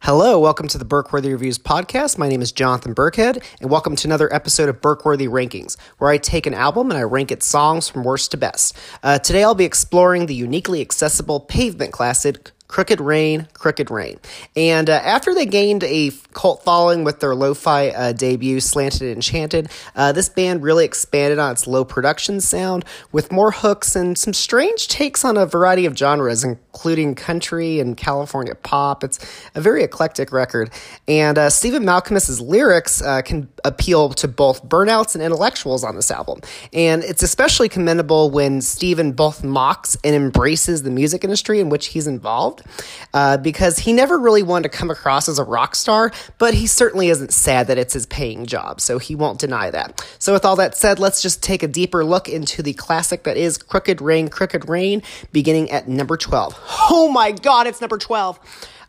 Hello, welcome to the Burkworthy Reviews podcast. My name is Jonathan Burkhead, and welcome to another episode of Burkworthy Rankings, where I take an album and I rank its songs from worst to best. Uh, today I'll be exploring the uniquely accessible pavement classic Crooked Rain, Crooked Rain. And uh, after they gained a cult following with their lo fi uh, debut, Slanted Enchanted, uh, this band really expanded on its low production sound with more hooks and some strange takes on a variety of genres, including country and California pop. It's a very eclectic record. And uh, Stephen Malkmus's lyrics uh, can appeal to both burnouts and intellectuals on this album. And it's especially commendable when Stephen both mocks and embraces the music industry in which he's involved uh, because he never really wanted to come across as a rock star, but he certainly isn't sad that it's his paying job, so he won't deny that. So, with all that said, let's just take a deeper look into the classic that is Crooked Rain, Crooked Rain, beginning at number 12. Oh my god, it's number 12!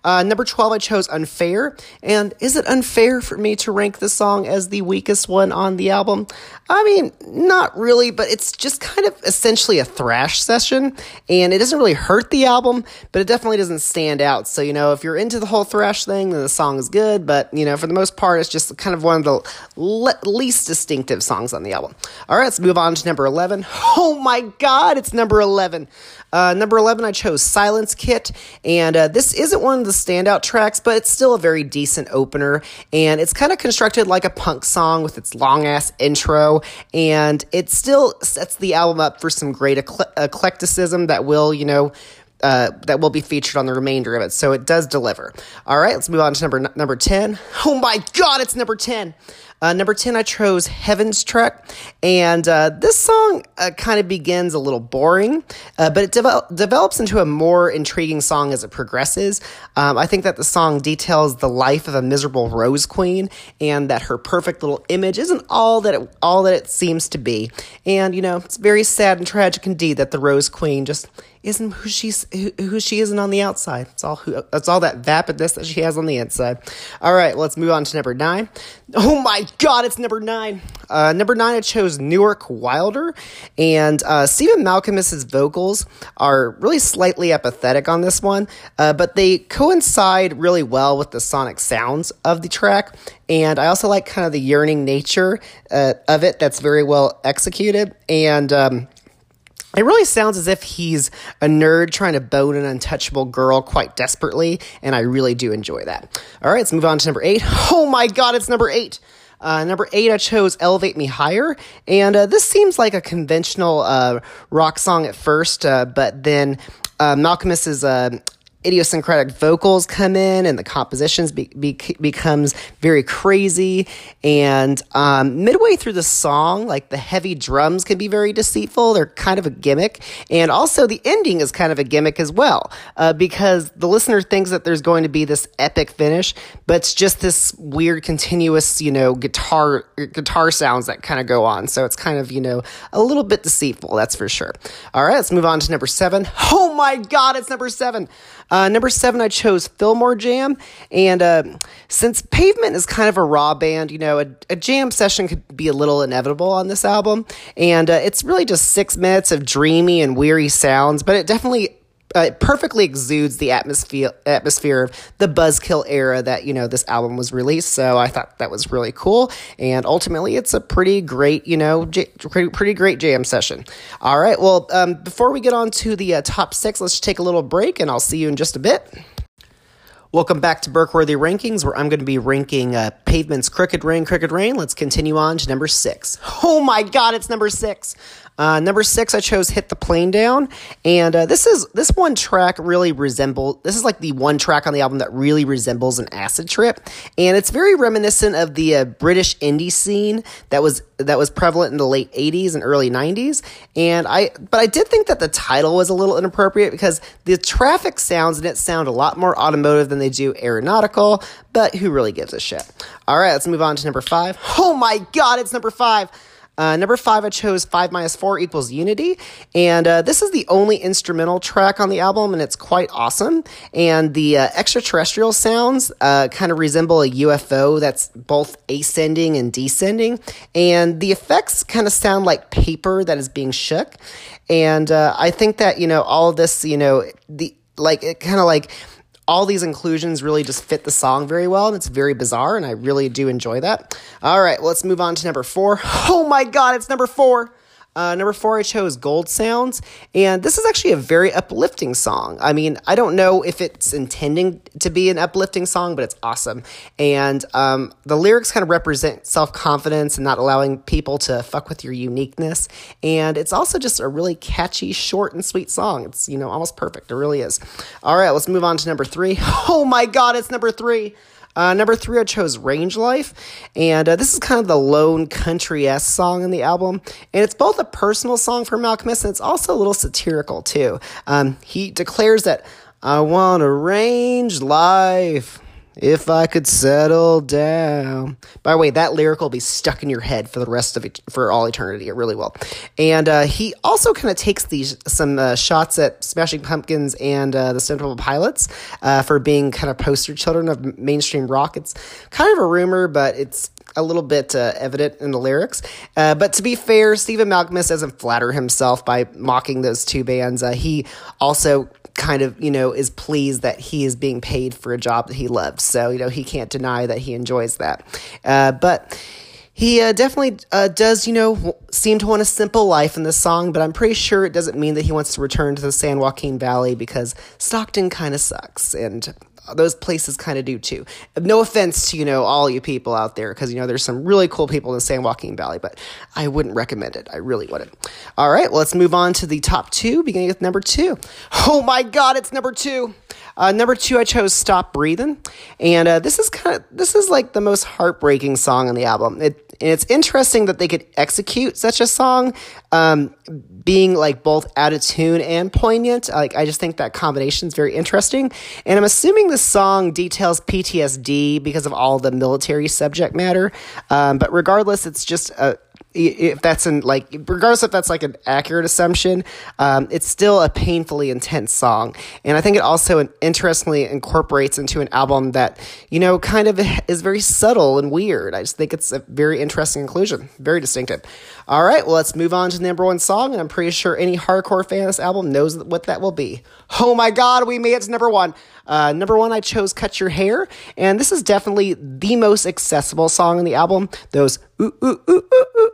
Uh, number 12, I chose Unfair. And is it unfair for me to rank this song as the weakest one on the album? I mean, not really, but it's just kind of essentially a thrash session. And it doesn't really hurt the album, but it definitely doesn't stand out. So, you know, if you're into the whole thrash thing, then the song is good. But, you know, for the most part, it's just kind of one of the le- least distinctive songs on the album. All right, let's move on to number 11. Oh my God, it's number 11. Uh, number 11, I chose Silence Kit, and uh, this isn't one of the standout tracks, but it's still a very decent opener, and it's kind of constructed like a punk song with its long ass intro, and it still sets the album up for some great eclecticism that will, you know, uh, that will be featured on the remainder of it. So it does deliver. All right, let's move on to number number ten. Oh my God, it's number ten. Uh, number 10, I chose Heaven's Trek. And uh, this song uh, kind of begins a little boring, uh, but it de- develops into a more intriguing song as it progresses. Um, I think that the song details the life of a miserable Rose Queen and that her perfect little image isn't all that it, all that it seems to be. And, you know, it's very sad and tragic indeed that the Rose Queen just isn't who she's who, who she isn't on the outside. It's all who that's all that vapidness that she has on the inside. All right, let's move on to number nine. Oh my God, it's number nine. Uh, number nine, I chose Newark Wilder, and uh, Stephen Malkmus's vocals are really slightly apathetic on this one, uh, but they coincide really well with the sonic sounds of the track. And I also like kind of the yearning nature uh, of it that's very well executed. And um, it really sounds as if he's a nerd trying to bone an untouchable girl quite desperately, and I really do enjoy that. All right, let's move on to number eight. Oh my god, it's number eight. Uh, number eight, I chose Elevate Me Higher. And uh, this seems like a conventional uh, rock song at first, uh, but then uh, Malkmus's uh, idiosyncratic vocals come in and the compositions be, be, becomes very crazy. And um, midway through the song like the heavy drums can be very deceitful. They're kind of a gimmick. And also the ending is kind of a gimmick as well uh, because the listener thinks that there's going to be this epic finish but it's just this weird continuous you know guitar guitar sounds that kind of go on. So it's kind of you know a little bit deceitful that's for sure. All right let's move on to number seven. Oh my god it's number seven uh, number seven, I chose Fillmore Jam. And uh, since Pavement is kind of a raw band, you know, a, a, jam session could be a little inevitable on this album. And uh, it's really just six minutes of dreamy and weary sounds, but it definitely uh, it perfectly exudes the atmosphere atmosphere of the Buzzkill era that you know this album was released. So I thought that was really cool, and ultimately it's a pretty great you know j- pretty, great jam session. All right, well um, before we get on to the uh, top six, let's take a little break, and I'll see you in just a bit. Welcome back to Burkworthy Rankings, where I'm going to be ranking uh, Pavement's Crooked Rain, Crooked Rain. Let's continue on to number six. Oh my God, it's number six. Uh, number six, I chose "Hit the Plane Down," and uh, this is this one track really resembles. This is like the one track on the album that really resembles an acid trip, and it's very reminiscent of the uh, British indie scene that was that was prevalent in the late '80s and early '90s. And I, but I did think that the title was a little inappropriate because the traffic sounds in it sound a lot more automotive than they do aeronautical. But who really gives a shit? All right, let's move on to number five. Oh my God, it's number five. Uh, number five, I chose five minus four equals unity, and uh, this is the only instrumental track on the album, and it's quite awesome. And the uh, extraterrestrial sounds uh, kind of resemble a UFO that's both ascending and descending, and the effects kind of sound like paper that is being shook. And uh, I think that you know all this, you know, the like it kind of like all these inclusions really just fit the song very well and it's very bizarre and I really do enjoy that. All right, well, let's move on to number four. Oh my god, it's number four. Uh, number four, I chose Gold Soundz, and this is actually a very uplifting song. I mean, I don't know if it's intending to be an uplifting song, but it's awesome. And um, the lyrics kind of represent self confidence and not allowing people to fuck with your uniqueness. And it's also just a really catchy, short, and sweet song. It's, you know, almost perfect. It really is. All right, let's move on to number three. Oh my God, it's number three. Uh, number three, I chose Range Life, and uh, this is kind of the lone country s song in the album, and it's both a personal song for Malkmus and it's also a little satirical too. Um, he declares that I want a range life. If I could settle down. By the way, that lyric will be stuck in your head for the rest of it, for all eternity. It really will. And uh, he also kind of takes these some uh, shots at Smashing Pumpkins and uh, the Stone Temple Pilots uh, for being kind of poster children of mainstream rock. It's kind of a rumor, but it's a little bit uh, evident in the lyrics. Uh, but to be fair, Stephen Malkmus doesn't flatter himself by mocking those two bands. Uh, he also kind of, you know, is pleased that he is being paid for a job that he loves. So, you know, he can't deny that he enjoys that. Uh, but he uh, definitely uh, does, you know, seem to want a simple life in this song, but I'm pretty sure it doesn't mean that he wants to return to the San Joaquin Valley because Stockton kind of sucks. And those places kind of do too. No offense to, you know, all you people out there, because, you know, there's some really cool people in the San Joaquin Valley, but I wouldn't recommend it. I really wouldn't. All right, well, let's move on to the top two, beginning with number two. Oh my God, it's number two. Uh, number two, I chose "Stop Breathing," and uh, this is kind of this is like the most heartbreaking song on the album. It, and it's interesting that they could execute such a song, um, being like both out of tune and poignant. Like I just think that combination is very interesting, and I'm assuming the song details PTSD because of all the military subject matter. Um, but regardless, it's just a if that's an like regardless if that's like an accurate assumption um, it's still a painfully intense song. And i think it also interestingly incorporates into an album that you know kind of is very subtle and weird. I just think it's a very interesting inclusion very distinctive. All right well let's move on to the number one song and i'm pretty sure any hardcore fan of this album knows what that will be. Oh my god we made it to number one uh, number one, I chose Cut Your Hair, and this is definitely the most accessible song on the album. Those ooh, ooh, ooh, ooh, ooh,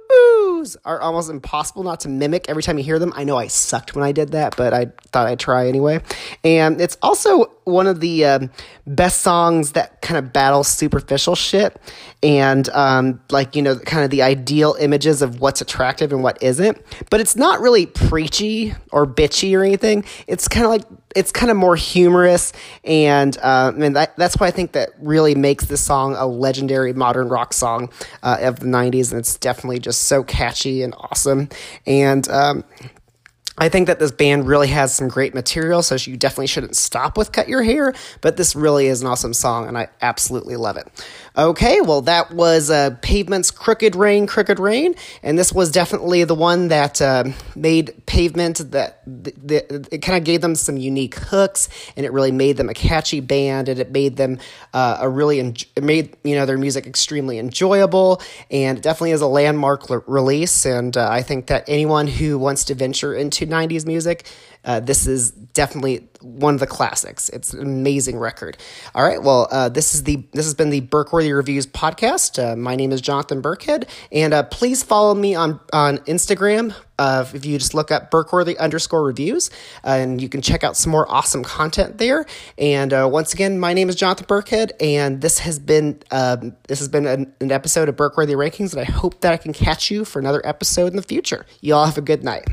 oohs are almost impossible not to mimic every time you hear them. I know I sucked when I did that, but I thought I'd try anyway. And it's also one of the um, best songs that kind of battles superficial shit and um, like, you know, kind of the ideal images of what's attractive and what isn't. But it's not really preachy or bitchy or anything. It's kind of like it's kind of more humorous, and uh, and that, that's why I think that really makes this song a legendary modern rock song uh, of the '90s, and it's definitely just so catchy and awesome. And um, I think that this band really has some great material, so you definitely shouldn't stop with Cut Your Hair, but this really is an awesome song, and I absolutely love it. Okay, well, that was uh, Pavement's Crooked Rain, Crooked Rain, and this was definitely the one that uh, made Pavement, that, that it kind of gave them some unique hooks, and it really made them a catchy band, and it made them uh, a really, en- it made, you know, their music extremely enjoyable, and definitely is a landmark l- release, and uh, I think that anyone who wants to venture into 90s music. Uh, this is definitely one of the classics. It's an amazing record. All right, well, uh, this is the this has been the Burkworthy Reviews podcast. Uh, my name is Jonathan Burkhead, and uh, please follow me on on Instagram. Uh, if you just look up Burkworthy underscore reviews, and you can check out some more awesome content there. And uh, once again, my name is Jonathan Burkhead, and this has been um, this has been an, an episode of Burkworthy Rankings, and I hope that I can catch you for another episode in the future. You all have a good night.